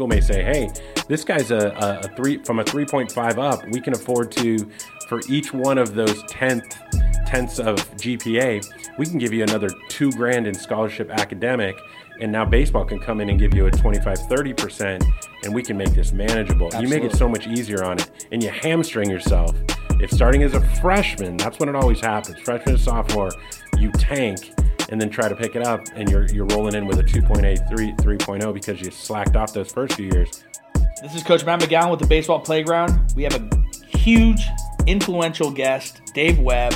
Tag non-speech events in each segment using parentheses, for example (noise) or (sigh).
school may say, "Hey, this guy's a, a, a three from a 3.5 up. We can afford to, for each one of those tenth tenths of GPA, we can give you another two grand in scholarship academic." And now baseball can come in and give you a 25, 30%, and we can make this manageable. You make it so much easier on it, and you hamstring yourself. If starting as a freshman, that's when it always happens. Freshman to sophomore, you tank and then try to pick it up, and you're you're rolling in with a 2.8, 3, 3.0 because you slacked off those first few years. This is Coach Matt McGowan with the Baseball Playground. We have a huge, influential guest, Dave Webb,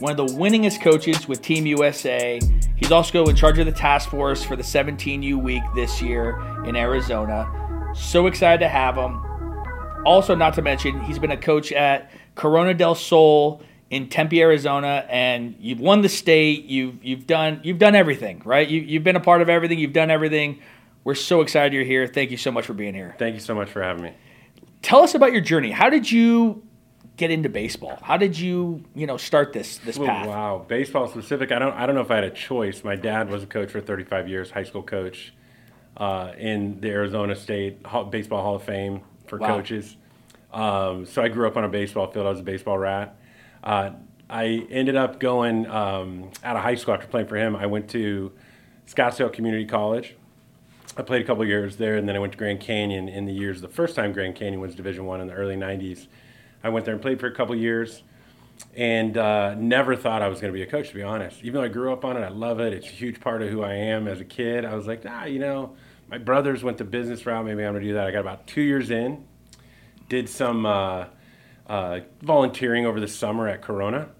one of the winningest coaches with Team USA. He's also in charge of the task force for the 17U week this year in Arizona. So excited to have him. Also, not to mention, he's been a coach at Corona del Sol in Tempe, Arizona, and you've won the state. You've you've done you've done everything, right? You, you've been a part of everything. You've done everything. We're so excited you're here. Thank you so much for being here Thank you so much for having me. tell us about your journey. How did you get into baseball? How did you, you know, start this this Oh, path? wow, baseball specific. I don't. I don't know if I had a choice. My dad was a coach for 35 years, high school coach uh, in the Arizona State Baseball Hall of Fame for Wow. coaches. Um, so I grew up on a baseball field. I was a baseball rat. Uh, I ended up going um, out of high school after playing for him. I went to Scottsdale Community College. I played a couple years there, and then I went to Grand Canyon in the years. The first time Grand Canyon was Division One in the early '90s, I went there and played for a couple years and uh, never thought I was going to be a coach, to be honest. Even though I grew up on it, I love it. It's a huge part of who I am as a kid. I was like, ah, you know, my brothers went the business route. Maybe I'm going to do that. I got about two years in, did some uh, uh, volunteering over the summer at Corona,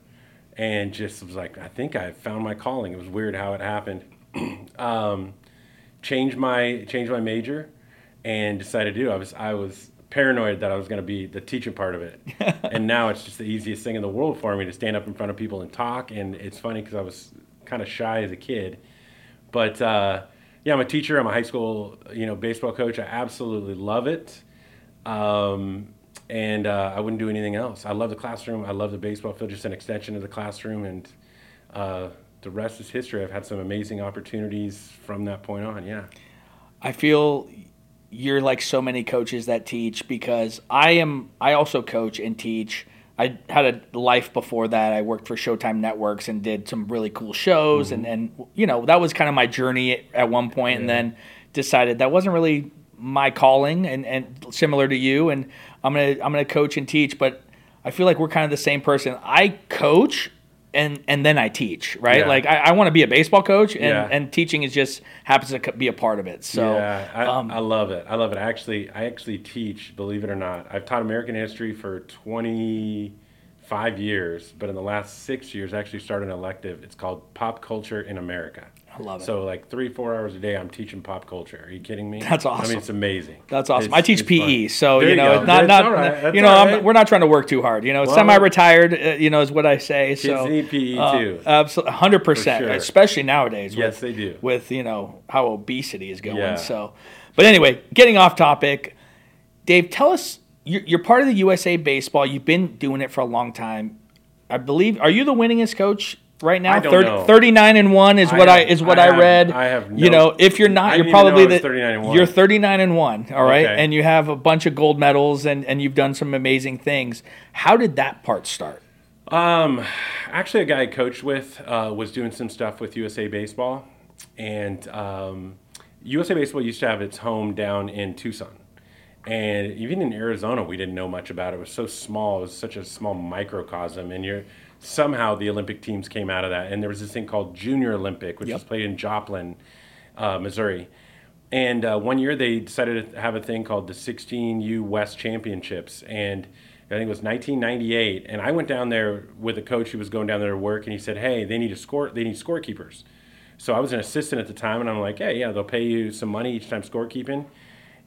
and just was like, I think I found my calling. It was weird how it happened. (clears throat) um, changed my changed my major, and decided to do. I was I was paranoid that I was going to be the teaching part of it, (laughs) and now it's just the easiest thing in the world for me to stand up in front of people and talk. And it's funny because I was kind of shy as a kid, but uh, yeah, I'm a teacher. I'm a high school you know baseball coach. I absolutely love it. Um, and uh, I wouldn't do anything else. I love the classroom. I love the baseball field, just an extension of the classroom, and uh, the rest is history. I've had some amazing opportunities from that point on. Yeah. I feel you're like so many coaches that teach because I am I also coach and teach. I had a life before that. I worked for Showtime Networks and did some really cool shows and and you know, that was kind of my journey at one point. point and then decided that wasn't really my calling and and similar to you and I'm to I'm to coach and teach, but I feel like we're kind of the same person. I coach and and then I teach, right? Yeah. Like I, I want to be a baseball coach, and, Yeah. and teaching is just happens to be a part of it. So yeah, I, um, I love it. I love it. I actually, I actually teach. Believe it or not, I've taught American history for 25 years, but in the last six years, I actually started an elective. It's called Pop Culture in America. I love it. So like three, four hours a day, I'm teaching pop culture. Are you kidding me? That's awesome. I mean, it's amazing. That's awesome. It's- I teach PE, fun. so There you know, it's not not right. You know, right. we're not trying to work too hard. You know, Well- semi-retired, uh, you know, is what I say. so need PE uh, too. absolutely, hundred percent, sure. especially nowadays. Yes, with, they do. With you know how obesity is going. Yeah. So, but anyway, getting off topic. Dave, tell us. You're, you're part of the USA Baseball. You've been doing it for a long time. I believe. Are you the winningest coach right now? I don't know. 39 and one is I what I, is what I I, have- read. I have You know, if you're not, you're didn't even know probably the 39 and one. you're 39 and one. All right, Okay. and you have a bunch of gold medals and and you've done some amazing things. How did that part start? Um, actually, a guy I coached with uh, was doing some stuff with USA Baseball, and um, USA Baseball used to have its home down in Tucson. And even in Arizona, we didn't know much about it. It was so small. It was such a small microcosm. And you're somehow the Olympic teams came out of that. And there was this thing called Junior Olympic, which Yep. was played in Joplin, uh, Missouri. And uh, one year they decided to have a thing called the 16U West Championships. And I think it was 1998. And I went down there with a coach who was going down there to work, and he said, "Hey, they need a score. They need scorekeepers." So I was an assistant at the time, and I'm like, "Hey, yeah, they'll pay you some money each time scorekeeping."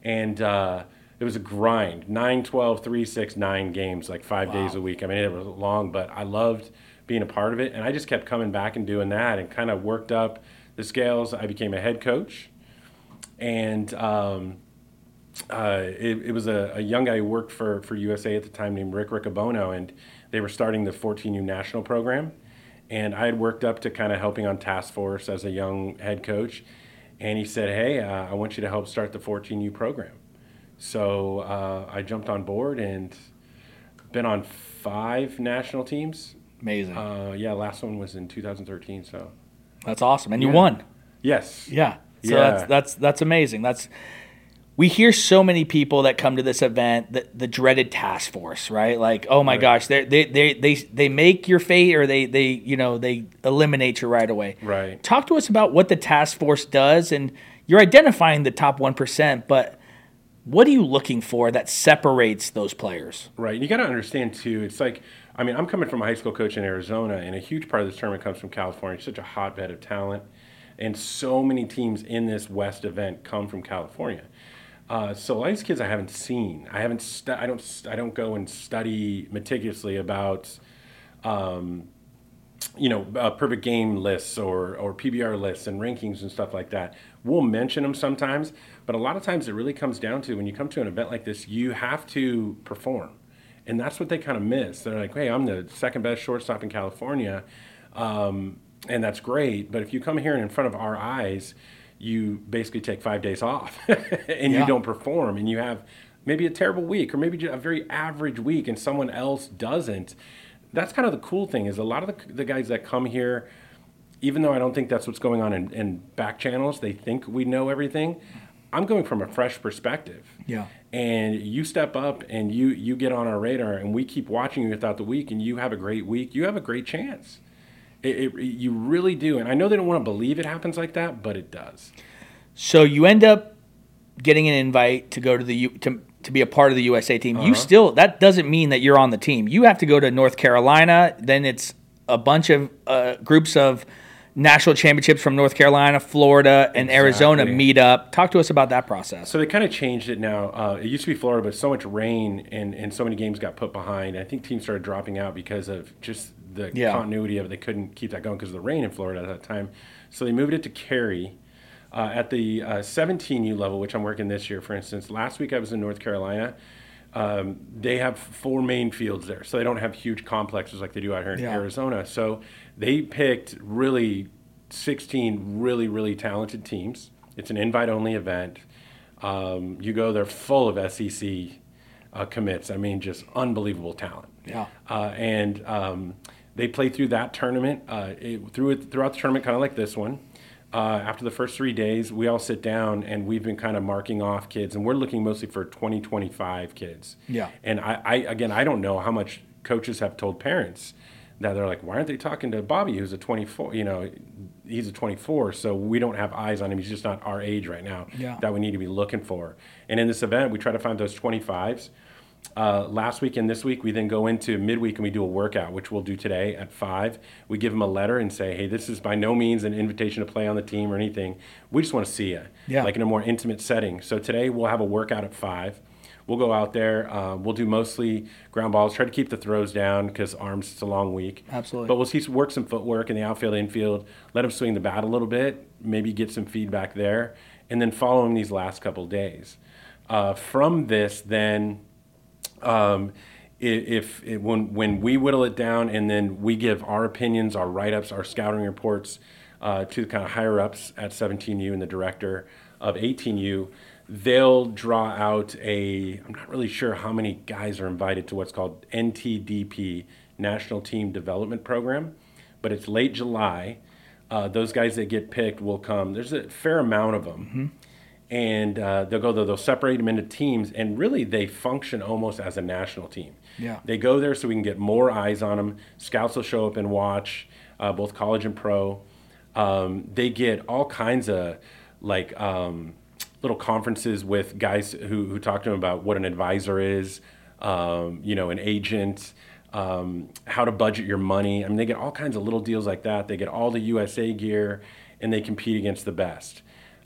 And uh, it was a grind 9, 12, 3, 6, 9 games, like five days a week. I mean, it was long, but I loved being a part of it. And I just kept coming back and doing that and kind of worked up the scales. I became a head coach. And um, uh, it, it was a, a young guy who worked for, for USA at the time named Rick Riccobono, and they were starting the 14U national program. And I had worked up to kind of helping on task force as a young head coach. And he said, Hey, uh, I want you to help start the 14U program. So uh, I jumped on board and been on five national teams. Amazing. Uh, yeah, last one was in 2013. So that's awesome, and you won. yes, Yeah. So Yeah. that's that's that's amazing. That's we hear so many people that come to this event, the, the dreaded task force, right? Like, oh my Right. gosh, they they they they they make your fate or they they you know they eliminate you right away. Right. Talk to us about what the task force does, and you're identifying the top one percent, but what are you looking for that separates those players? Right. You got to understand, too, it's like, I mean, I'm coming from a high school coach in Arizona, and a huge part of this tournament comes from California. It's such a hotbed of talent. And so many teams in this West event come from California. Uh, so a lot of these kids I haven't seen. I haven't. I don't. St- I don't go and study meticulously about, um, you know, uh, perfect game lists or or PBR lists and rankings and stuff like that. We'll mention them sometimes, but a lot of times it really comes down to when you come to an event like this, you have to perform, and that's what they kind of miss. They're like, "Hey, I'm the second best shortstop in California." Um, and that's great. But if you come here and in front of our eyes, you basically take five days off (laughs) and Yeah. you don't perform and you have maybe a terrible week or maybe a very average week and someone else doesn't. That's kind of the cool thing is a lot of the, the guys that come here, even though I don't think that's what's going on in, in back channels, they think we know everything. I'm going from a fresh perspective Yeah. and you step up and you you get on our radar and we keep watching you throughout the week and you have a great week you have a great chance it, it, you really do and i know they don't want to believe it happens like that but it does So you end up getting an invite to go to the U, to to be a part of the USA team. Uh-huh. You still that doesn't mean that you're on the team. You have to go to North Carolina. Then it's a bunch of uh, groups of national championships from North Carolina, Florida, and Arizona meet up. Talk to us about that process. so they kind of changed it now uh, it used to be florida but so much rain and, and so many games got put behind i think teams started dropping out because of just the Yeah. continuity of it they couldn't keep that going because of the rain in florida at that time so they moved it to cary uh, at the uh, 17u level which i'm working this year for instance last week i was in north carolina um, they have four main fields there, so they don't have huge complexes like they do out here in Yeah. Arizona. So they picked really 16 really, really talented teams. It's an invite only event. Um, you go, they're full of SEC uh, commits. I mean, just unbelievable talent. Yeah. Uh, and um, they play through that tournament, uh, it, through it, throughout the tournament, kind of like this one. Uh, after the first three days, we all sit down and we've been kind of marking off kids, and we're looking mostly for 2025 kids. Yeah. And I, I, again, I don't know how much coaches have told parents that they're like, why aren't they talking to Bobby, who's a 24? You know, he's a 24, so we don't have eyes on him. He's just not our age right now Yeah. that we need to be looking for. And in this event, we try to find those 25s. Uh, last week and this week, we then go into midweek and we do a workout, which we'll do today at five. We give them a letter and say, "Hey, this is by no means an invitation to play on the team or anything. We just want to see you, Yeah. like in a more intimate setting." So today we'll have a workout at five. We'll go out there. Uh, we'll do mostly ground balls. Try to keep the throws down because arms it's a long week. Absolutely. But we'll see work some footwork in the outfield, infield. Let them swing the bat a little bit. Maybe get some feedback there, and then follow them these last couple days. Uh, from this, then um, if, if when when we whittle it down and then we give our opinions, our write ups, our scouting reports uh, to the kind of higher ups at 17U and the director of 18U, they'll draw out a. I'm not really sure how many guys are invited to what's called NTDP National Team Development Program, but it's late July. Uh, those guys that get picked will come. There's a fair amount of them and uh, they'll go there. They'll separate them into teams, and really they function almost as a national team. Yeah. They go there so we can get more eyes on them. Scouts will show up and watch, uh, both college and pro. Um, they get all kinds of like um, little conferences with guys who, who talk to them about what an advisor is, um, you know, an agent, um, how to budget your money. I mean, they get all kinds of little deals like that. They get all the USA gear, and they compete against the best.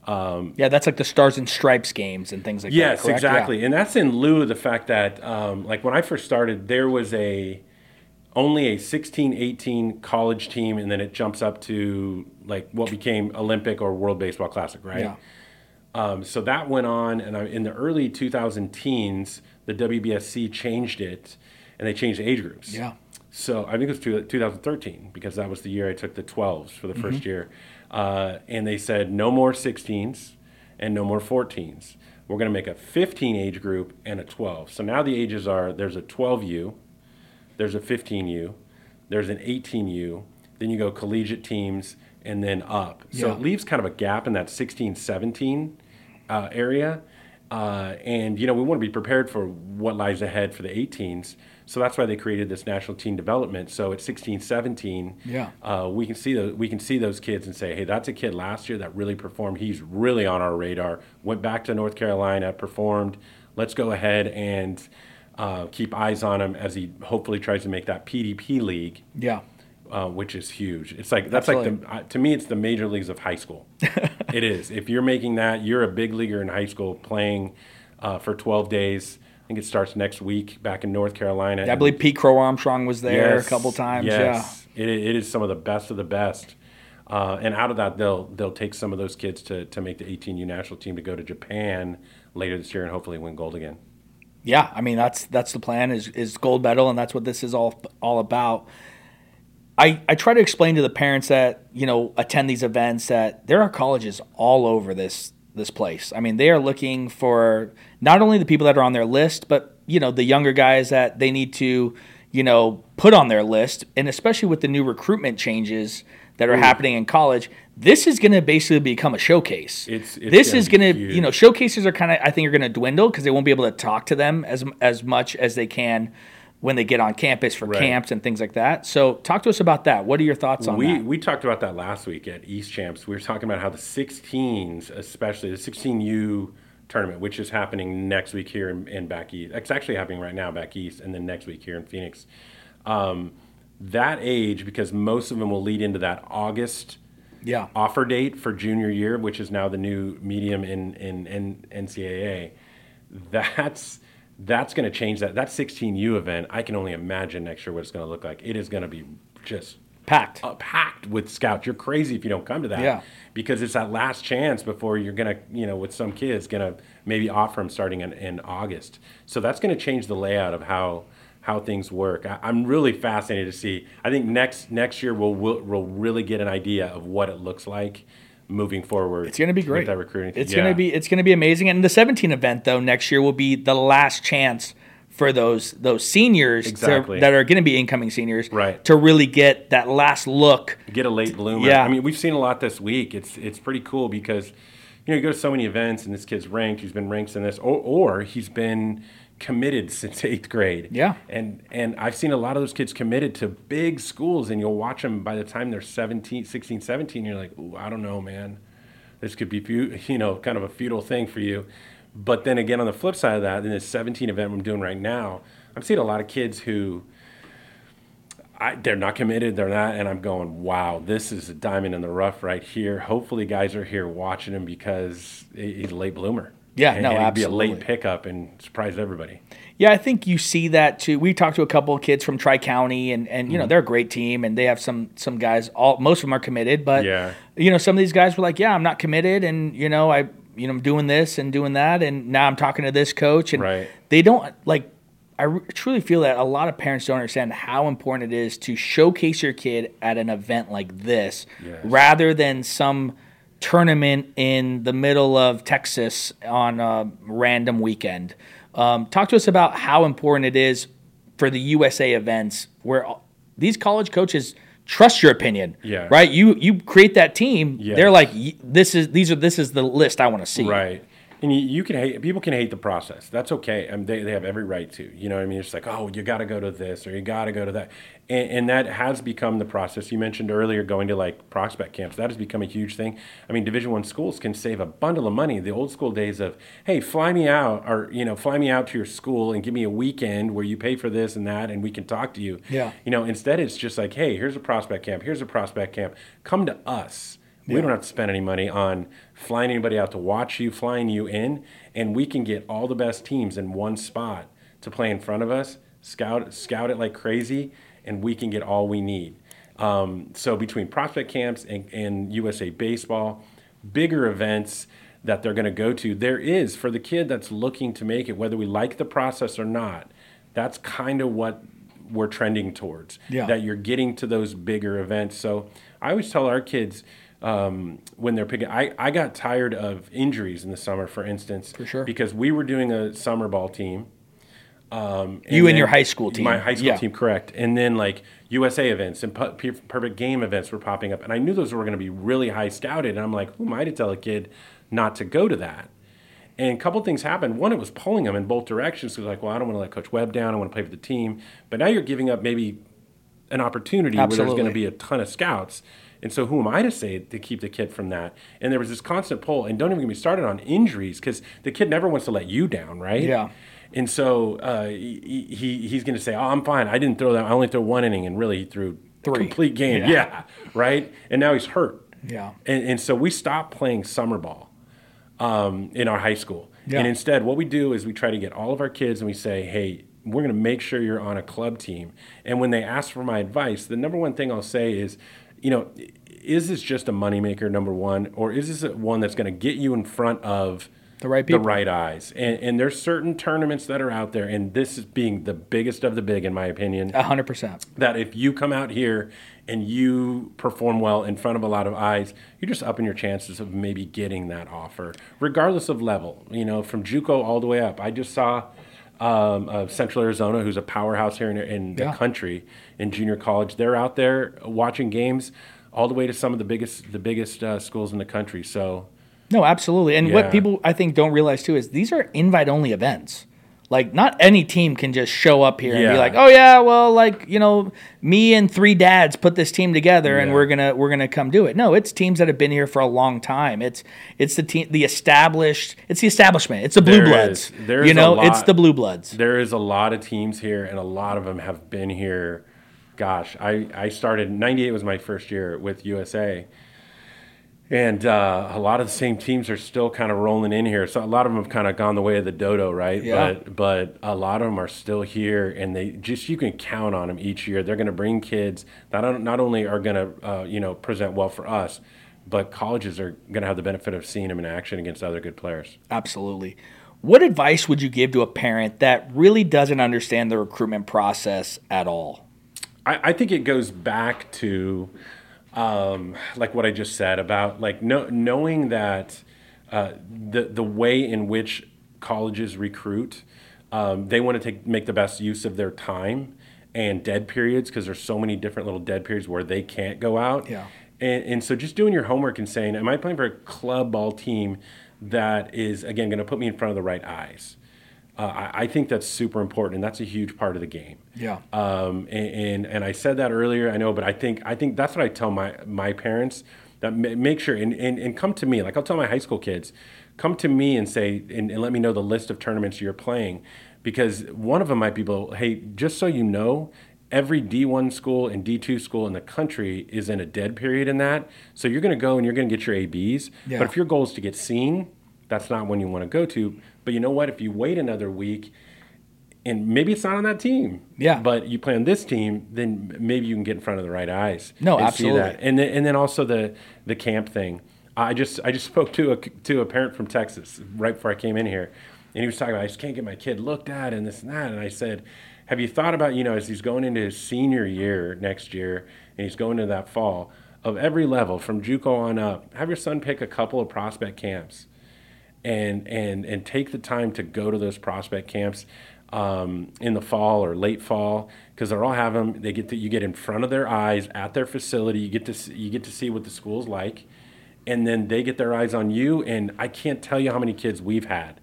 Um, Yeah, that's like the Stars and Stripes games and things like Yes, that. correct? exactly, and that's in lieu of the fact that, um, like when I first started, there was a only a 16, 18 college team, and then it jumps up to like what became Olympic or World Baseball Classic, right? Yeah. Um, so that went on, and I, in the early 2000 teens, the WBSC changed it, and they changed age groups. Yeah. So I think it was two, 2013 because that was the year I took the 12s for the first year, uh, and they said no more 16s and no more 14s, We're going to make a 15 age group and a 12. So now the ages are there's a 12U, there's a 15U, there's an 18U, then you go collegiate teams and then up. So Yeah. it leaves kind of a gap in that 16, 17 uh, area. Uh, and, you know, we want to be prepared for what lies ahead for the 18s. So that's why they created this national teen development. So at 16, 17, Yeah. uh, we can see those we can see those kids and say, hey, that's a kid last year that really performed. He's really on our radar. Went back to North Carolina, performed. Let's go ahead and uh, keep eyes on him as he hopefully tries to make that PDP league, Yeah. Uh, which is huge. It's like that's like the uh, to me, it's the major leagues of high school. (laughs) it is. If you're making that, you're a big leaguer in high school playing uh, for 12 days. I think it starts next week back in North Carolina. I believe Pete Crow Armstrong was there Yes, a couple times. Yes, it, it is some of the best of the best. Uh, and out of that, they'll they'll take some of those kids to, to make the 18U national team to go to Japan later this year and hopefully win gold again. Yeah. Yeah. I mean, that's that's the plan is is gold medal, and that's what this is all all about. I, I try to explain to the parents that you know attend these events that there are colleges all over this this place. I mean, they are looking for not only the people that are on their list, but you know the younger guys that they need to you know put on their list, and especially with the new recruitment changes that are happening in college, this is going to basically become a showcase. It's- it's this is going to you know showcases are kind of I think are going to dwindle because they won't be able to talk to them as as much as they can when they get on campus for Right. camps and things like that. So talk to us about that. What are your thoughts on we that? we talked about that last week at East Champs. We were talking about how the 16s, especially the 16U tournament, which is happening next week here in, in back east. It's actually happening right now back east, and then next week here in Phoenix. Um, that age, because most of them will lead into that August Yeah. offer date for junior year, which is now the new medium in in, in NCAA. That's that's going to change that. That 16U event, I can only imagine next year what it's going to look like. It is going to be just Packed. uh, packed with scouts. You're crazy if you don't come to that. Yeah. Because it's that last chance before you're gonna, you know, with some kids, gonna maybe offer them starting in, in August. So that's gonna change the layout of how how things work. I, I'm really fascinated to see. I think next next year we'll, we'll we'll really get an idea of what it looks like moving forward. It's going to be great. With that recruiting. It's Yeah. going to be it's going to be amazing. And the 17 event though next year will be the last chance for those those seniors to- Exactly. that are going to be incoming seniors Right. to really get that last look. get a late bloomer. Yeah. I mean, we've seen a lot this week. It's it's pretty cool because you know you go to so many events and this kid's ranked. He's been ranked in this, or, or he's been committed since (laughs) eighth grade. Yeah. And and I've seen a lot of those kids committed to big schools, and you'll watch them by the time they're 17, 16, 17, You're like, Ooh, I don't know, man. This could be, (laughs) you know, kind of a futile thing for you. But then again, on the flip side of that, in this 17 event I'm doing right now, I'm seeing a lot of kids who I, they're not committed. They're not, and I'm going, wow, this is a diamond in the rough right here. Hopefully, guys are here watching him because eh, he's a late bloomer. Yeah, and, no, and he'd be a late pickup and surprise everybody. Yeah, I think you see that too. We talked to a couple of kids from Tri County, and and you Mm-hmm. know they're a great team, and they have some some guys. All most of them are committed, but Yeah. you know some of these guys were like, yeah, I'm not committed, and you know I you know I'm doing this and doing that, and now I'm talking to this coach, and Right. they don't like. I re- truly feel that a lot of parents don't understand how important it is to showcase your kid at an event like this, Yes. rather than some tournament in the middle of Texas on a random weekend. Um, talk to us about how important it is for the USA events where these college coaches trust your opinion. Yeah. Right. You you create that team. They're like this is these are this is the list I want to see. Right. And you, you can hate people can hate the process. That's okay. I mean, they, they have every right to. You know what I mean? It's like, oh, you got to go to this or you got to go to that. And, and that has become the process. You mentioned earlier going to like prospect camps. That has become a huge thing. I mean, Division One schools can save a bundle of money. The old school days of, hey, fly me out or you know, fly me out to your school and give me a weekend where you pay for this and that and we can talk to you. Yeah. You know, instead it's just like, hey, here's a prospect camp. Here's a prospect camp. Come to us. We don't have to spend any money on flying anybody out to watch you, flying you in, and we can get all the best teams in one spot to play in front of us, scout scout it like crazy, and we can get all we need. Um, so between prospect camps and, and USA baseball, bigger events that they're going to go to, there is for the kid that's looking to make it, whether we like the process or not. That's kind of what we're trending towards. Yeah. That you're getting to those bigger events. So I always tell our kids, um, when they're picking. I, I got tired of injuries in the summer, for instance, For sure. because we were doing a summer ball team. Um, You and your high school team. My high school Yeah. team, correct. And then like USA events and pu- perfect game events were popping up, and I knew those were going to be really high scouted. And I'm like, who am I to tell a kid not to go to that? And a couple things happened. One, it was pulling them in both directions. So it was like, well, I don't want to let Coach Webb down. I want to play for the team. But now you're giving up maybe an opportunity where there's going to be a ton of scouts. And so who am I to say to keep the kid from that? And there was this constant pull. And don't even get me started on injuries because the kid never wants to let you down, right? Yeah. And so uh, he, he he's going to say, "Oh, I'm fine. I didn't throw that. I only threw one inning, and really he threw Three. complete game. Yeah. Yeah. right. And now he's hurt. Yeah. And, and so we stopped playing summer ball um, in our high school. Yeah. And instead, what we do is we try to get all of our kids and we say, hey, we're going to make sure you're on a club team. And when they ask for my advice, the number one thing I'll say is, you know, is this just a moneymaker, number one, or is this one that's going to get you in front of The right people. the right eyes? And, and there's certain tournaments that are out there, and this is being the biggest of the big, in my opinion A hundred percent. that if you come out here and you perform well in front of a lot of eyes, you're just upping your chances of maybe getting that offer, regardless of level. You know, from JUCO all the way up. I just saw um, uh, Central Arizona, who's a powerhouse here in, in the Yeah. country in junior college. They're out there watching games all the way to some of the biggest the biggest uh, schools in the country. So No, absolutely. And what people I think don't realize too is these are invite only events. Like not any team can just show up here and be Yeah. like, "Oh yeah, well like, you know, me and three dads put this team together and Yeah. we're going to we're to come do it." No, it's teams that have been here for a long time. It's it's the team the established, it's the establishment. It's the blue There bloods. is- there you is a know, it's lot- the blue bloods. There is a lot of teams here, and a lot of them have been here. Gosh, I, I started, 98 was my first year with USA. And uh, a lot of the same teams are still kind of rolling in here. So a lot of them have kind of gone the way of the dodo, right? Yeah. But but a lot of them are still here, and they just you can count on them each year. They're going to bring kids that not not only are going to uh, you know present well for us, but colleges are going to have the benefit of seeing them in action against other good players. Absolutely. What advice would you give to a parent that really doesn't understand the recruitment process at all? I, I think it goes back to um, like what I just said about like no, knowing that uh, the the way in which colleges recruit, um, they want to take make the best use of their time and dead periods because there's so many different little dead periods where they can't go out. Yeah. And, and so just doing your homework and saying, am I playing for a club ball team that is again going to put me in front of the right eyes? Uh, I, I think that's super important, and that's a huge part of the game. Yeah. Um, and, and and I said that earlier. I know, but I think I think that's what I tell my my parents that ma- make sure and, and, and come to me. Like I'll tell my high school kids, come to me and say and, and let me know the list of tournaments you're playing, because one of them might be, well, hey, just so you know. Every D1 school and D2 school in the country is in a dead period in that. So you're going to go and you're going to get your ABs. Yeah. But if your goal is to get seen, that's not when you want to go to. But you know what? If you wait another week, and maybe it's not on that team. Yeah. But you play on this team, then maybe you can get in front of the right eyes. No, and absolutely. See that. And then, and then also the the camp thing. I just I just (laughs) spoke to a to a parent from Texas right before I came in here, and he was talking about I just can't get my kid looked at and this and that. And I said, Have you thought about you know as he's going into his senior year next year and he's going into that fall of every level from JUCO on up, have your son pick a couple of prospect camps and and and take the time to go to those prospect camps um, in the fall or late fall because they're all have them. They get to, you get in front of their eyes at their facility. You get to see, you get to see what the school's like, and then they get their eyes on you. And I can't tell you how many kids we've had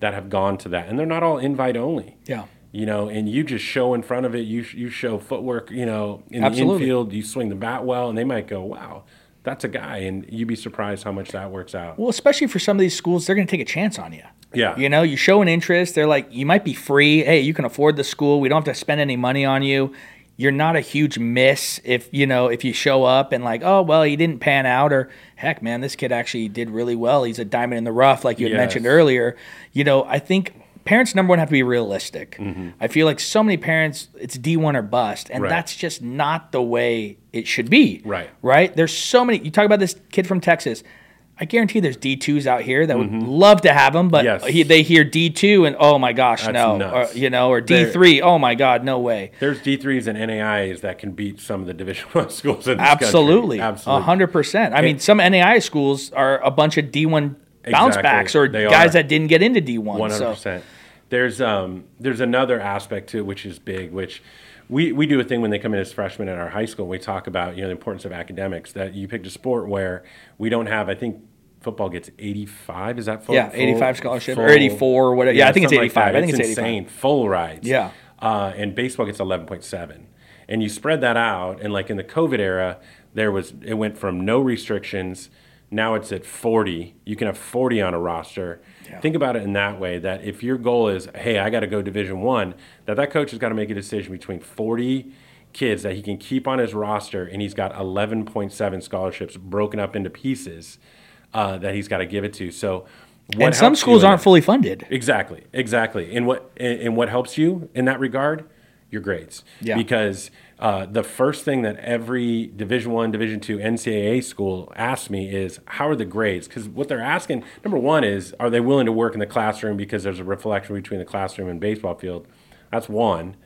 that have gone to that, and they're not all invite only. Yeah. You know, and you just show in front of it. You you show footwork. You know, in Absolutely. the infield, you swing the bat well, and they might go, "Wow, that's a guy," and you'd be surprised how much that works out. Well, especially for some of these schools, they're going to take a chance on you. Yeah. You know, you show an interest. They're like, you might be free. Hey, you can afford the school. We don't have to spend any money on you. You're not a huge miss if you know if you show up and like, oh well, he didn't pan out, or heck, man, this kid actually did really well. He's a diamond in the rough, like you had Yes. mentioned earlier. You know, I think parents number one have to be realistic. Mm-hmm. I feel like so many parents, it's D one or bust, and Right. that's just not the way it should be. Right. Right. There's so many. You talk about this kid from Texas. I guarantee there's D2s out here that would love to have him, but Yes. he, they hear D2 and oh my gosh, That's no, nuts. or, you know, or D3, oh my god, no way. There's D3s and NAIs that can beat some of the Division (laughs) One schools in this Absolutely, country. a Absolutely. hundred percent. I mean, some NAI schools are a bunch of D1 bounce Exactly. backs or They guys are. that didn't get into D1. One hundred percent. There's um there's another aspect to it which is big, which we, we do a thing when they come in as freshmen at our high school. We talk about you know the importance of academics. That you picked a sport where we don't have. I think football gets eighty five. Is that full? Yeah, full- 85 scholarship, or 84 or whatever. Yeah, I think it's something like 85. I think it's 85. insane. Full rides. Yeah. Uh, and baseball gets eleven point seven. And you spread that out, and like in the COVID era, there was it went from no restrictions. Now it's at 40. You can have 40 on a roster. Think about it in that way that if your goal is, hey, I got to go Division One, that that coach has got to make a decision between 40 kids that he can keep on his roster, and he's got 11.7 scholarships broken up into pieces uh, that he's got to give it to. So, what and some schools aren't that- fully funded. Exactly, exactly. And what and what helps you in that regard? Your grades. Yeah. Because uh, the first thing that every Division One, Division Two NCAA school asks me is, "How are the grades?" Because what they're asking, number one, is, "Are they willing to work in the classroom?" Because there's a reflection between the classroom and baseball field. That's one.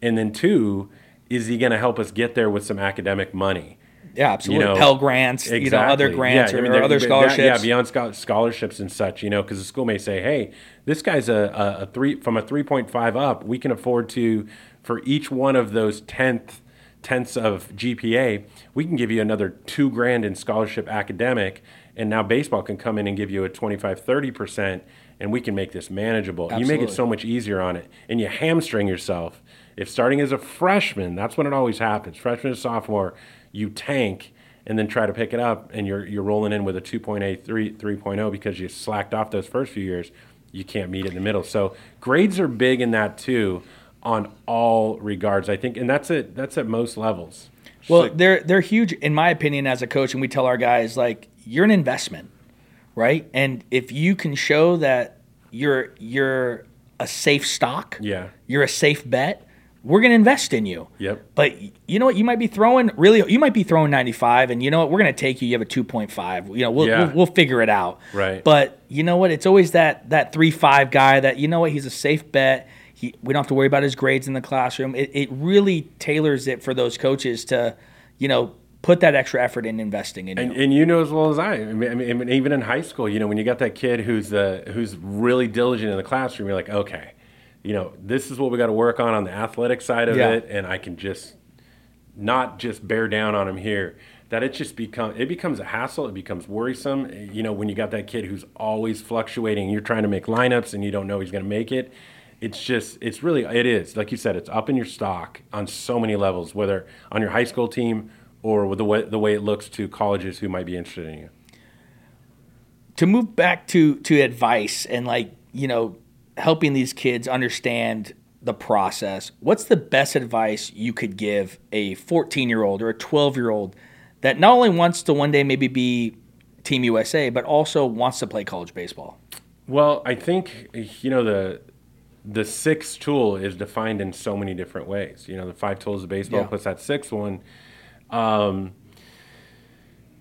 And then two, is he going to help us get there with some academic money? Yeah, absolutely. know, Pell grants, you know, other Exactly. grants Yeah, I or, mean, or other that- scholarships. yeah, beyond scholarships and such, you know, because the school may say, "Hey, this guy's a, a, a three from a three point five up. We can afford to for each one of those tenth tenths of GPA, we can give you another two grand in scholarship academic, and now baseball can come in and give you a 25, 30 percent." And we can make this manageable. You make it so much easier on it, and you hamstring yourself. If starting as a freshman, that's when it always happens. Freshman to sophomore, you tank and then try to pick it up, and you're you're rolling in with a 2.8, 3, 3.0 because you slacked off those first few years. You can't meet it in the middle. So grades are big in that too, on all regards. I think, and that's it. That's at most levels. Well, they're they're huge in my opinion as a coach, and we tell our guys like you're an investment, right? And if you can show that you're you're a safe stock, Yeah. you're a safe bet, we're gonna invest in you. Yep. But you know what? You might be throwing really. You might be throwing 95, and you know what? We're gonna take you. You have a 2.5. You know, we'll Yeah. we'll, we'll figure it out. Right. But you know what? It's always that that three five guy that you know what? He's a safe bet. He, we don't have to worry about his grades in the classroom. It, it really tailors it for those coaches to, you know, put that extra effort in investing in And, you. and you know as well as I. I mean, I mean, even in high school, you know, when you got that kid who's uh, who's really diligent in the classroom, you're like, okay, you know, this is what we got to work on on the athletic side of Yeah. it, and I can just not just bear down on him here. That it just become it becomes a hassle. It becomes worrisome. You know, when you got that kid who's always fluctuating, you're trying to make lineups and you don't know he's going to make it. It's just, it's really, it is like you said, it's up in your stock on so many levels, whether on your high school team or with the way the way it looks to colleges who might be interested in you. to move back to to advice and like you know helping these kids understand the process what's the best advice you could give a 14 year old or a 12 year old that not only wants to one day maybe be team usa but also wants to play college baseball Well, I think you know the the sixth tool is defined in so many different ways. You know, the five tools of baseball Yeah. plus that sixth one. Um,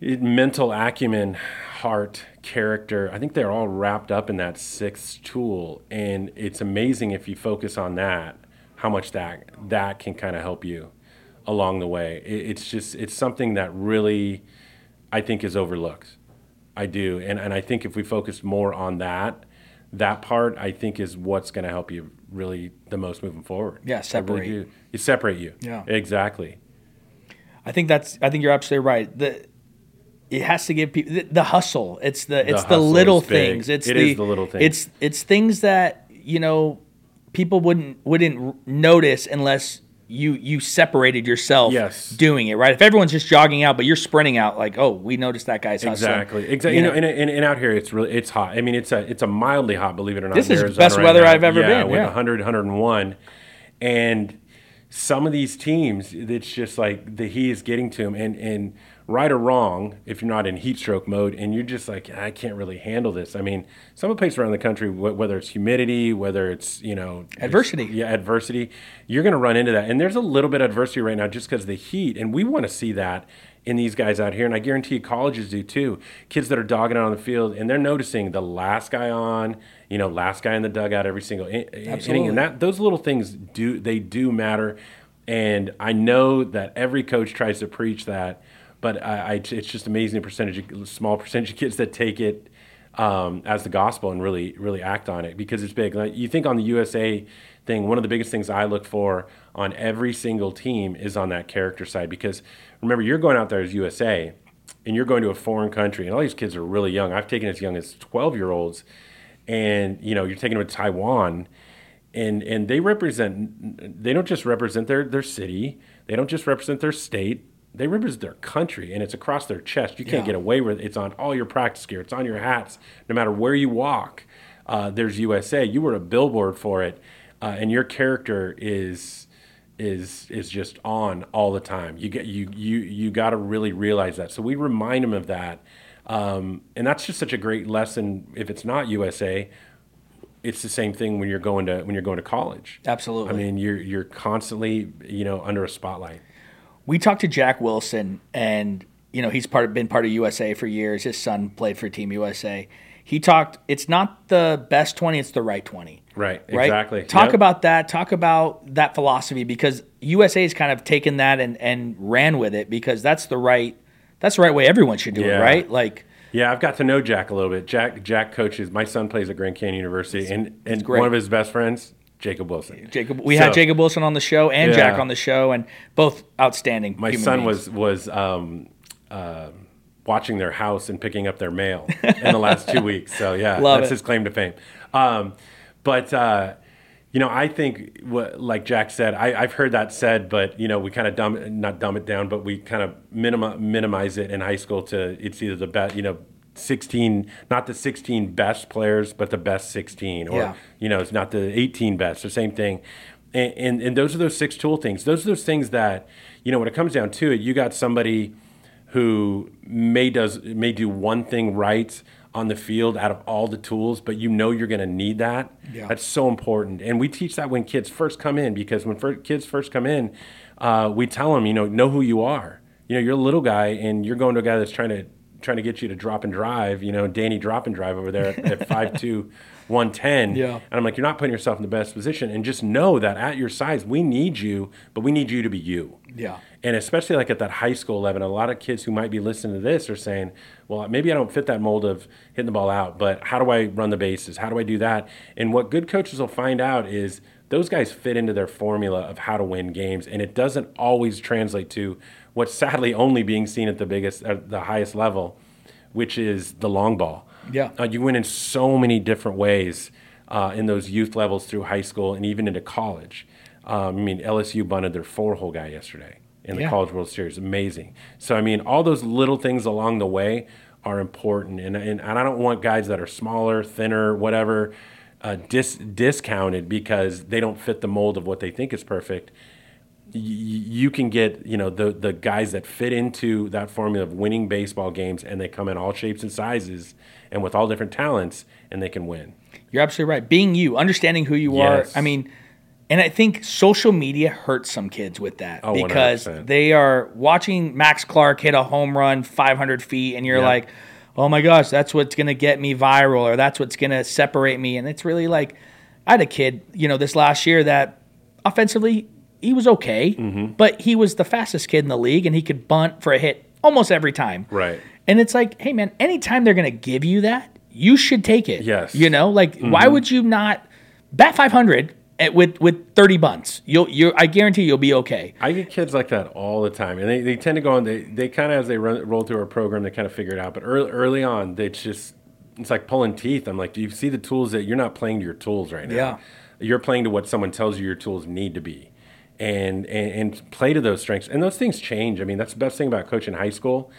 it- mental acumen, heart, character. I think they're all wrapped up in that sixth tool, and it's amazing if you focus on that, how much that that can kind of help you along the way. It, it's just it's something that really I think is overlooked. I do, and and I think if we focus more on that, that part I think is what's going to help you really the most moving forward. Yeah, really separate. do. You separate you. Yeah. exactly. i think that's i think you're absolutely right the it has to give people the, the hustle it's the it's the, hustle little things it's It the, is the little things. it's it's things that you know people wouldn't wouldn't notice unless you you separated yourself Yes. doing it right if everyone's just jogging out but you're sprinting out like oh we noticed that guy's hustling. Exactly. Exactly. You know, and, and, and out here, it's really it's hot. I mean, it's a it's a mildly hot. Believe it or not. This is the best weather. I've ever yeah, been, With yeah. 100, 101, and some of these teams, it's just like the he is getting to him, and and right or wrong, if you're not in heat stroke mode, and you're just like, I can't really handle this. I mean, some of the places around the country, whether it's humidity, whether it's you know Adversity. yeah, adversity, you're going to run into that. And there's a little bit of adversity right now just because the heat, and we want to see that in these guys out here, and I guarantee you colleges do too. Kids that are dogging out on the field, and they're noticing the last guy on, you know, last guy in the dugout every single in- inning, and that those little things do they do matter. And I know that every coach tries to preach that, but I, I it's just amazing the percentage, of, small percentage of kids that take it um, as the gospel and really really act on it because it's big. Like you think on the USA thing, one of the biggest things I look for on every single team is on that character side because remember you're going out there as USA and you're going to a foreign country and all these kids are really young. I've taken as young as 12 year olds and you know you're taking them to Taiwan and and they represent they don't just represent their their city, they don't just represent their state, they represent their country and it's across their chest. You can't Yeah. get away with it. It's on all your practice gear. It's on your hats. No matter where you walk, uh, there's USA. You were a billboard for it, uh, and your character is is is just on all the time. You get you you you got to really realize that. So we remind them of that, um, and that's just such a great lesson. If it's not USA, it's the same thing when you're going to when you're going to college. Absolutely. I mean, you're you're constantly you know under a spotlight. we talked to Jack Wilson, and you know he's part been part of USA for years. His son played for Team USA. He talked. It's not the best twenty; it's the right twenty. Right. Right. Exactly. Talk Yep. about that. Talk about that philosophy because USA has kind of taken that and and ran with it because that's the right. That's the right way everyone should do it, right? Like, Yeah, I've got to know Jack a little bit. Jack Jack coaches. My son plays at Grand Canyon University, and and one of his best friends, Jacob Wilson. Jacob, we So- had Jacob Wilson on the show and Yeah. Jack on the show, and both outstanding. My son beings. was was um, uh, watching their house and picking up their mail in the last two (laughs) weeks. So yeah, Love that's it. his claim to fame. Um, but uh, you know, I think what, like Jack said, I, I've heard that said, but you know, we kind of dumb not dumb it down, but we kind of minimi- minimize it in high school to it's either the best, you know. 16 not the 16 best players but the best 16 or Yeah. you know it's not the 18 best the same thing and, and and those are those six tool things those are those things that you know when it comes down to it you got somebody who may does may do one thing right on the field out of all the tools but you know you're going to need that Yeah. that's so important and we teach that when kids first come in because when fir- kids first come in uh, we tell them you know know who you are you know you're a little guy and you're going to a guy that's trying to trying to get you to drop and drive you know danny drop and drive over there at, at (laughs) 5'2 110 Yeah. and I'm like, you're not putting yourself in the best position. And just know that at your size, we need you, but we need you to be you. Yeah. And especially like at that high school level, a lot of kids who might be listening to this are saying, well, maybe I don't fit that mold of hitting the ball out, but how do I run the bases? How do I do that? And what good coaches will find out is those guys fit into their formula of how to win games. And it doesn't always translate to what's sadly only being seen at the biggest, at the highest level, which is the long ball. Yeah. Uh, you win in so many different ways uh, in those youth levels through high school and even into college. Um, I mean, LSU bunted their four hole guy yesterday in the Yeah. College World Series. Amazing. So, I mean, all those little things along the way are important. And, and, and I don't want guys that are smaller, thinner, whatever, uh, dis- discounted because they don't fit the mold of what they think is perfect y- you can get you know the the guys that fit into that formula of winning baseball games and they come in all shapes and sizes and with all different talents and they can win You're absolutely right. Being you, understanding who you Yes. are. I mean, and I think social media hurts some kids with that Oh, because 100%. they are watching Max Clark hit a home run 500 feet, and you're like, oh my gosh, that's what's going to get me viral or that's what's going to separate me. And it's really like, I had a kid, you know, this last year that offensively, he was okay, Mm-hmm. but he was the fastest kid in the league and he could bunt for a hit almost every time. right And it's like, hey man, anytime they're going to give you that, you should take it. Yes. Mm-hmm. You know, like why would you not bat 500 at, with with 30 bunts? You'll you I guarantee you'll be okay. i get kids like that all the time and they, they tend to go on they, they kind of as they run, roll through our program they kind of figure it out but early, early on they just it's like pulling teeth i'm like do you see the tools that you're not playing to your tools right now Yeah. you're playing to what someone tells you your tools need to be and, and and play to those strengths and those things change i mean that's the best thing about coaching high school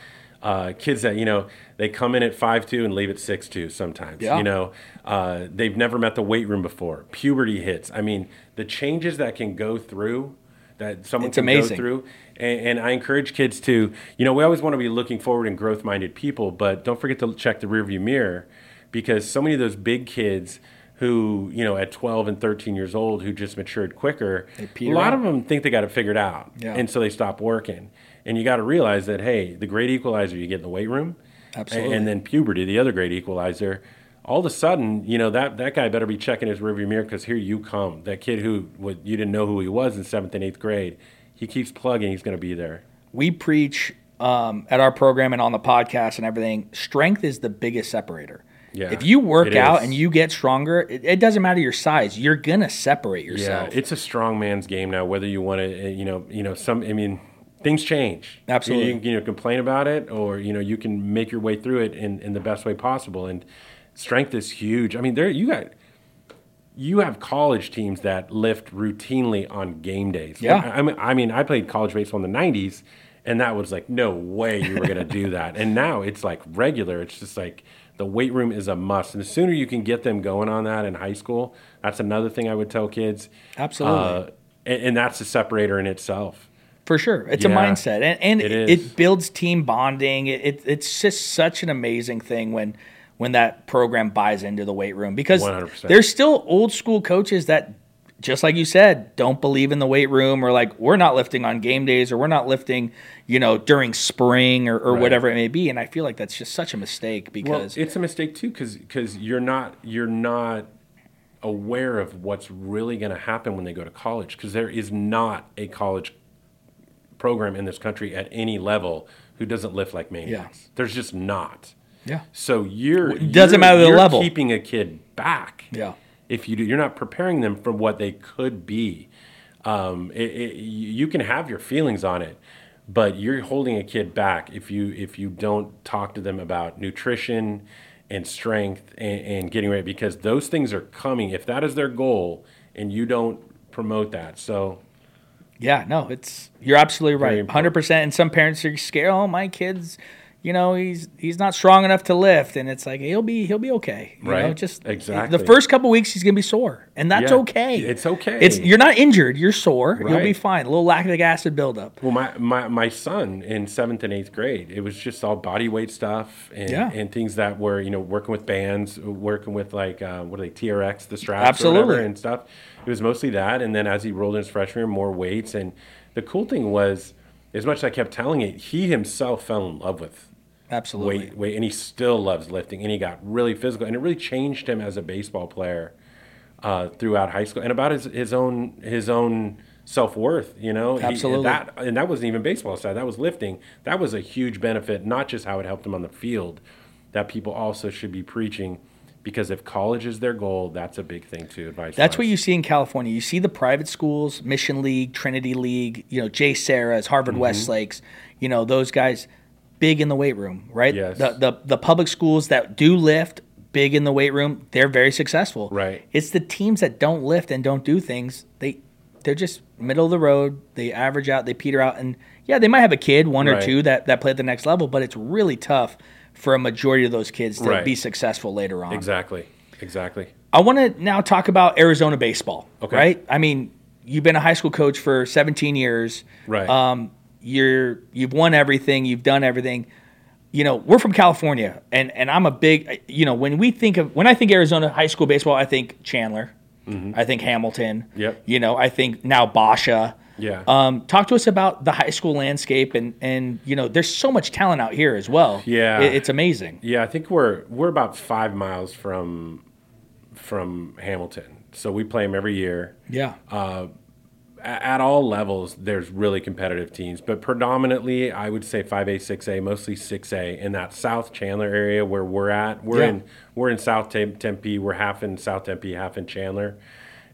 uh, kids that you know they come in at five two and leave at six two sometimes Yeah. you know uh, they've never met the weight room before puberty hits i mean the changes that can go through that someone It's can amazing. go through and, and i encourage kids to you know we always want to be looking forward and growth minded people but don't forget to check the rearview mirror because so many of those big kids who you know at 12 and 13 years old who just matured quicker a lot out. of them think they got it figured out Yeah. and so they stop working And you got to realize that hey, the great equalizer you get in the weight room, Absolutely. and then puberty, the other great equalizer. All of a sudden, you know that that guy better be checking his rearview mirror because here you come. That kid who would, you didn't know who he was in seventh and eighth grade, he keeps plugging. He's going to be there. we preach um, at our program and on the podcast and everything. Strength is the biggest separator. Yeah, if you work out is. and you get stronger, it, it doesn't matter your size. You're gonna separate yourself. Yeah, it's a strong man's game now. Whether you want to, you know, you know, some. I mean, things change. Absolutely. You, can, you know, complain about it, or you know, you can make your way through it in, in the best way possible. And strength is huge. I mean, there you got. You have college teams that lift routinely on game days. Yeah. I mean, I mean, I played college baseball in the '90s, and that was like, no way you were going to do (laughs) that. And now it's like regular. It's just like the weight room is a must. And the sooner you can get them going on that in high school, that's another thing I would tell kids. Absolutely. Uh, and, and that's a separator in itself. For sure, it's a mindset, and and it it, is. builds team bonding. It, it it's just such an amazing thing when when that program buys into the weight room because 100%. there's still old school coaches that, just like you said, don't believe in the weight room or like we're not lifting on game days or we're not lifting, you know, during spring or, or Right. whatever it may be. And I feel like that's just such a mistake Well, because it's a mistake too, because you're not you're not aware of what's really going to happen when they go to college, because there is not a college program in this country at any level who doesn't lift like maniacs. There's just not. yeah, So you're It doesn't you're- matter the level. Keeping a kid back. Yeah. If you do, you're not preparing them for what they could be. Um, it, it, you can have your feelings on it, but you're holding a kid back if you if you don't talk to them about nutrition and strength and, and getting ready because those things are coming. If that is their goal, and you don't promote that, so Yeah, no, it's you're absolutely right, hundred percent. And some parents are scared. Oh, my kid's, you know, he's he's not strong enough to lift, and it's like he'll be he'll be okay. You know, Right, just exactly. The first couple weeks he's gonna be sore, and that's Yeah, okay. it's okay. It's you're not injured. You're sore. right. You'll be fine. A little lactic acid buildup. Well, my, my, my son in seventh and eighth grade, it was just all body weight stuff and, Yeah. and things that were, you know, working with bands, working with like, uh, what are they, TRX, the straps or Absolutely. whatever and stuff. It was mostly that. And then as he rolled in his freshman year, more weights. And the cool thing was, as much as I kept telling it, he himself fell in love with Absolutely. weight, weight, and he still loves lifting. And he got really physical, and it really changed him as a baseball player uh, throughout high school, and about his his own his own self worth. You know, He- Absolutely. that and that wasn't even baseball side. That was lifting. That was a huge benefit, not just how it helped him on the field. That people also should be preaching. Because if college is their goal, that's a big thing too. Advice. That's what you see in California. You see the private schools, Mission League, Trinity League, you know, JSerra's, Mm-hmm. Harvard Westlakes, you know, those guys big in the weight room, right? Yes. The, the the public schools that do lift big in the weight room, they're very successful. Right. It's the teams that don't lift and don't do things, they they're just middle of the road. They average out, they peter out and yeah, they might have a kid, one or two that that play at the next level, but it's really tough for a majority of those kids to Right. be successful later on. exactly, exactly. I want to now talk about Arizona baseball. Okay. Right? I mean, you've been a high school coach for 17 years. Right. Um, you're you've won everything. You've done everything. You know, we're from California, and and I'm a big. You know, when we think of when I think Arizona high school baseball, I think Chandler. I think Hamilton. Mm-hmm. Yep. You know, I think now Basha. Yeah. Um, talk to us about the high school landscape, and and you know, there's so much talent out here as well. Yeah. It- it's amazing. Yeah, I think we're we're about five miles from from Hamilton, so we play them every year. Yeah. A- At all levels, there's really competitive teams, but predominantly, I would say 5A, 6A, mostly 6A in that South Chandler area where we're at. We're Yeah. in we're in South Tempe. We're half in South Tempe, half in Chandler,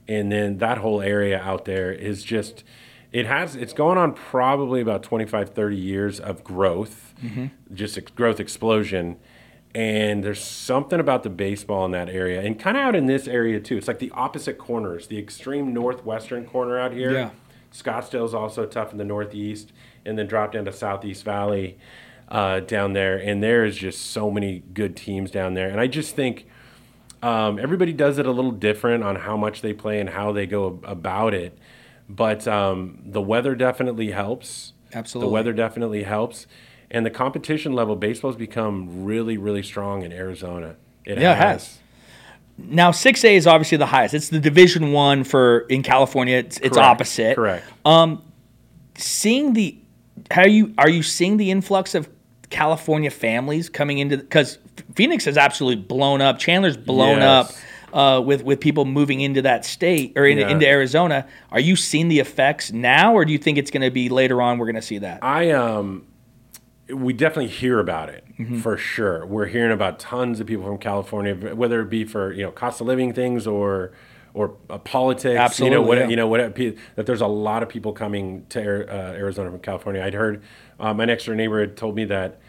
and then that whole area out there is just it has it's going on probably about 25 30 years of growth mm-hmm. just ex- growth explosion and there's something about the baseball in that area and kind of out in this area too it's like the opposite corners the extreme northwestern corner out here Yeah. scottsdale's also tough in the northeast and then drop down to southeast valley uh, down there and there is just so many good teams down there and i just think um, everybody does it a little different on how much they play and how they go about it. But um, the weather definitely helps. Absolutely. The weather definitely helps. And the competition level, baseball's become really, really strong in Arizona. It Yeah, it has. Now, six A is obviously the highest. It's the Division One for in California. It's, it's Correct. opposite. Correct. Seeing the how you are you seeing the influx of California families coming into because Phoenix has absolutely blown up. Chandler's blown Yes. up. Uh, with with people moving into that state or in, Yeah. into Arizona, are you seeing the effects now, or do you think it's going to be later on? We're going to see that. I um, we definitely hear about it Mm-hmm. for sure. We're hearing about tons of people from California, whether it be for you know cost of living things or or uh, politics. Absolutely, you know what yeah. you know what that there's a lot of people coming to uh, Arizona from California. I'd heard uh, my next door neighbor had told me that.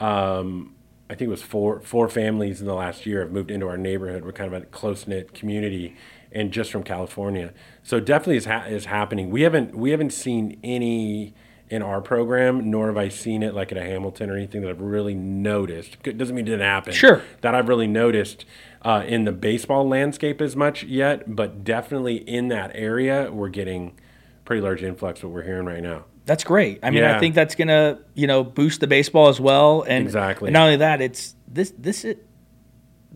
Um, I think it was four four families in the last year have moved into our neighborhood. We're kind of a close knit community, and just from California. So definitely is ha- is happening. We haven't we haven't seen any in our program, nor have I seen it like at a Hamilton or anything that I've really noticed. It doesn't mean it didn't happen. Sure. That I've really noticed uh, in the baseball landscape as much yet, but definitely in that area, we're getting pretty large influx. What we're hearing right now. That's great. I mean, I think that's gonna you know boost the baseball as well. And Exactly. And not only that, it's this this is,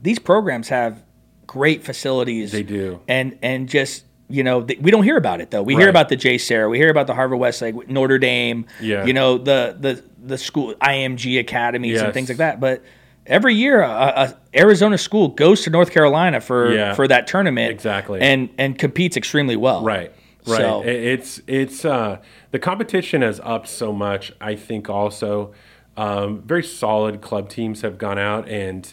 these programs have great facilities. They do. And and just you know th- we don't hear about it though. We hear about the JSerra. We hear about the Harvard Westlake, Notre Dame. Yeah. You know the the the school IMG academies and things like that. But every year, a, a Arizona school goes to North Carolina for Yeah. for that tournament. Exactly. And and competes extremely well. Right. Right. So- It's it's uh, the competition has upped so much. I think also um, very solid club teams have gone out and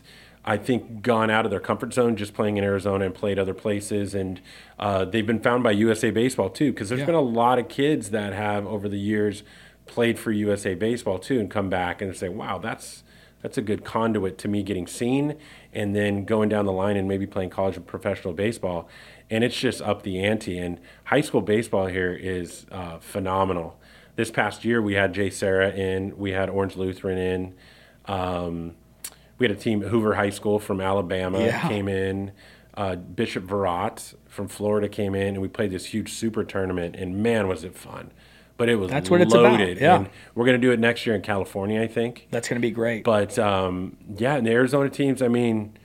I think gone out of their comfort zone just playing in Arizona and played other places. And uh, they've been found by USA Baseball too because there's Yeah. been a lot of kids that have over the years played for USA Baseball too and come back and say wow that's that's a good conduit to me getting seen and then going down the line and maybe playing college and professional baseball. And it's just up the ante. And high school baseball here is uh, phenomenal. This past year we had JSerra in we had orange lutheran in um, we had a team at hoover high school from alabama Yeah. came in uh, bishop Verot from florida came in and we played this huge super tournament and man was it fun but it was That's what it's about, loaded yeah. and we're going to do it next year in california i think That's going to be great. but um, yeah, and the Arizona teams, I mean,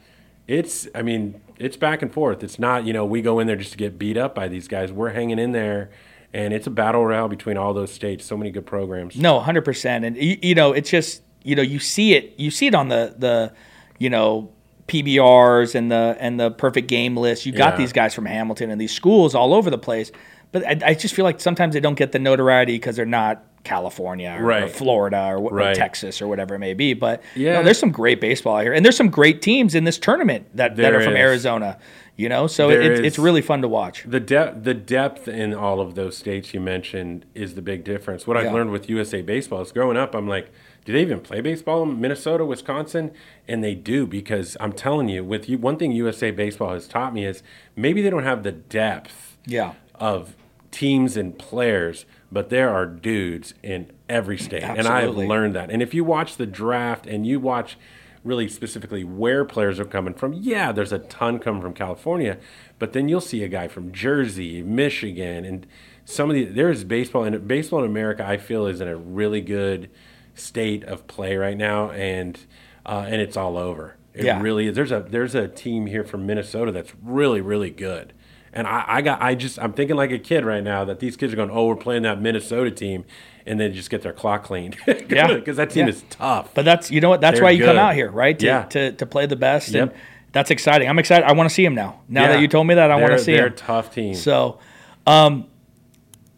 it's I mean, it's back and forth. It's not, you know, we go in there just to get beat up by these guys. We're hanging in there and it's a battle royale between all those states. So many good programs. No, hundred percent, and you, you know, it's just you know, you see it, you see it on the the, you know, PBRs and the and the perfect game list. You got Yeah. these guys from Hamilton and these schools all over the place, but I, I just feel like sometimes they don't get the notoriety because they're not California or, or Florida or, wh- or Texas or whatever it may be. But Yeah. there's some great baseball out here, and there's some great teams in this tournament that, that are from is. Arizona. You know, so There it's it's really fun to watch. The depth, the depth in all of those states you mentioned is the big difference. What Yeah. I've learned with USA Baseball is growing up, I'm like, do they even play baseball in Minnesota, Wisconsin? And they do because I'm telling you, with you, one thing USA Baseball has taught me is maybe they don't have the depth Yeah. of teams and players, but there are dudes in every state. And I've learned that. And if you watch the draft and you watch really specifically where players are coming from, yeah, there's a ton coming from California, but then you'll see a guy from Jersey, Michigan, and some of the there's baseball and baseball in America I feel is in a really good state of play right now and uh, and it's all over. It Yeah. really is. There's a there's a team here from Minnesota that's really really good. And I, I got I just I'm thinking like a kid right now that these kids are going oh we're playing that Minnesota team and they just get their clock cleaned (laughs) Yeah. (laughs) because that team Yeah. is tough. But that's you know what that's They're why you come out here, right? To, Yeah. to, to play the best, Yep. and that's exciting. I'm excited. I want to see him now. Now that you told me that, I want They're- to see they're him. a tough team. So, um,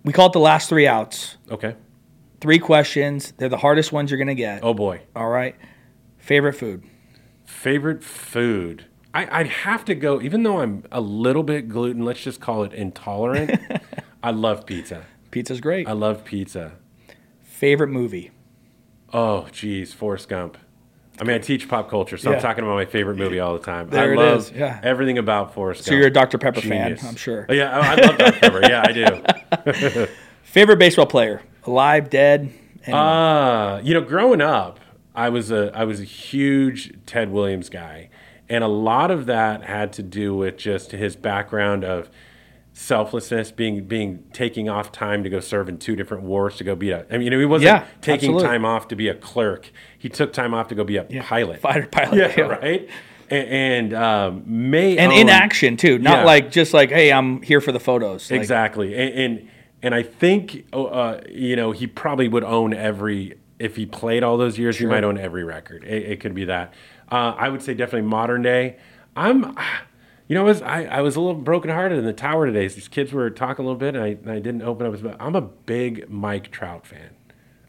we call it the last three outs. okay. Three questions. They're the hardest ones you're gonna get. Oh boy. All right. Favorite food. Favorite food. I, I'd have to go, even though I'm a little bit gluten, let's just call it intolerant. (laughs) I love pizza. Pizza's great. I love pizza. Favorite movie. Oh, geez, Forrest Gump. I mean, I teach pop culture, so Yeah. I'm talking about my favorite movie all the time. There I it love is, yeah. everything about Forrest So Gump. you're a Dr Pepper fan, I'm sure. Oh, yeah, I, I love Dr. Pepper. Yeah, I do. (laughs) (laughs) Favorite baseball player. Alive, dead. anyone? Uh, you know, growing up, I was a I was a huge Ted Williams guy, and a lot of that had to do with just his background of selflessness, being being taking off time to go serve in two different wars to go be a. I mean, you know, he wasn't Yeah, taking absolutely. time off to be a clerk. He took time off to go be a pilot. Fighter pilot. Yeah, yeah. right. And, and um, may And in action too, not Yeah. like just like, hey, I'm here for the photos. Like, exactly and, and and I think oh, uh, you know he probably would own every if he played all those years. He might own every record. It, it could be that. Uh, I would say definitely modern day. I'm. You know, I was I, I was a little brokenhearted in the tower today. These kids were talking a little bit, and I, and I didn't open up. His, I'm a big Mike Trout fan.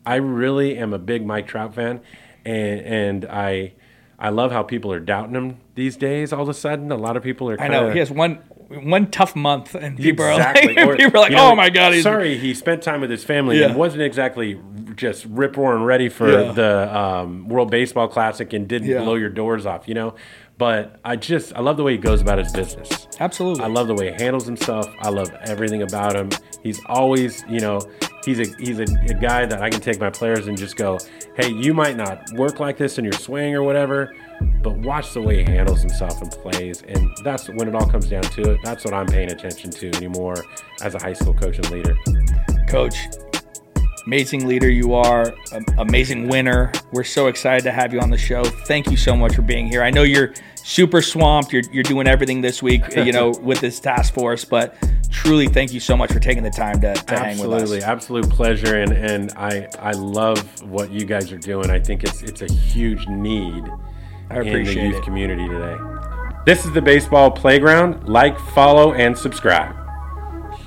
I really am a big Mike Trout fan, and and I I love how people are doubting him these days. All of a sudden, a lot of people are. I Kinda, know he has one one tough month, and people Exactly. are like, (laughs) Or, people are like, you know, oh my god, he's sorry. He spent time with his family Yeah. and wasn't exactly just rip roaring ready for Yeah. the um, World Baseball Classic and didn't Yeah. blow your doors off. You know, but I just I love the way he goes about his business. Absolutely. I love the way he handles himself. I love everything about him. He's always, you know, he's a he's a, a guy that I can take my players and just go, hey, you might not work like this in your swing or whatever, but watch the way he handles himself and plays. And that's when it all comes down to it. That's what I'm paying attention to anymore as a high school coach and leader. Coach, amazing leader you are, amazing winner. We're so excited to have you on the show. Thank you so much for being here. I know you're super swamped. You're, you're doing everything this week, (laughs) you know, with this task force, but truly thank you so much for taking the time to, to hang with us. Absolutely, absolute pleasure, and and I I love what you guys are doing. I think it's it's a huge need I in the youth it. community today. This is the baseball playground. Like, follow, and subscribe.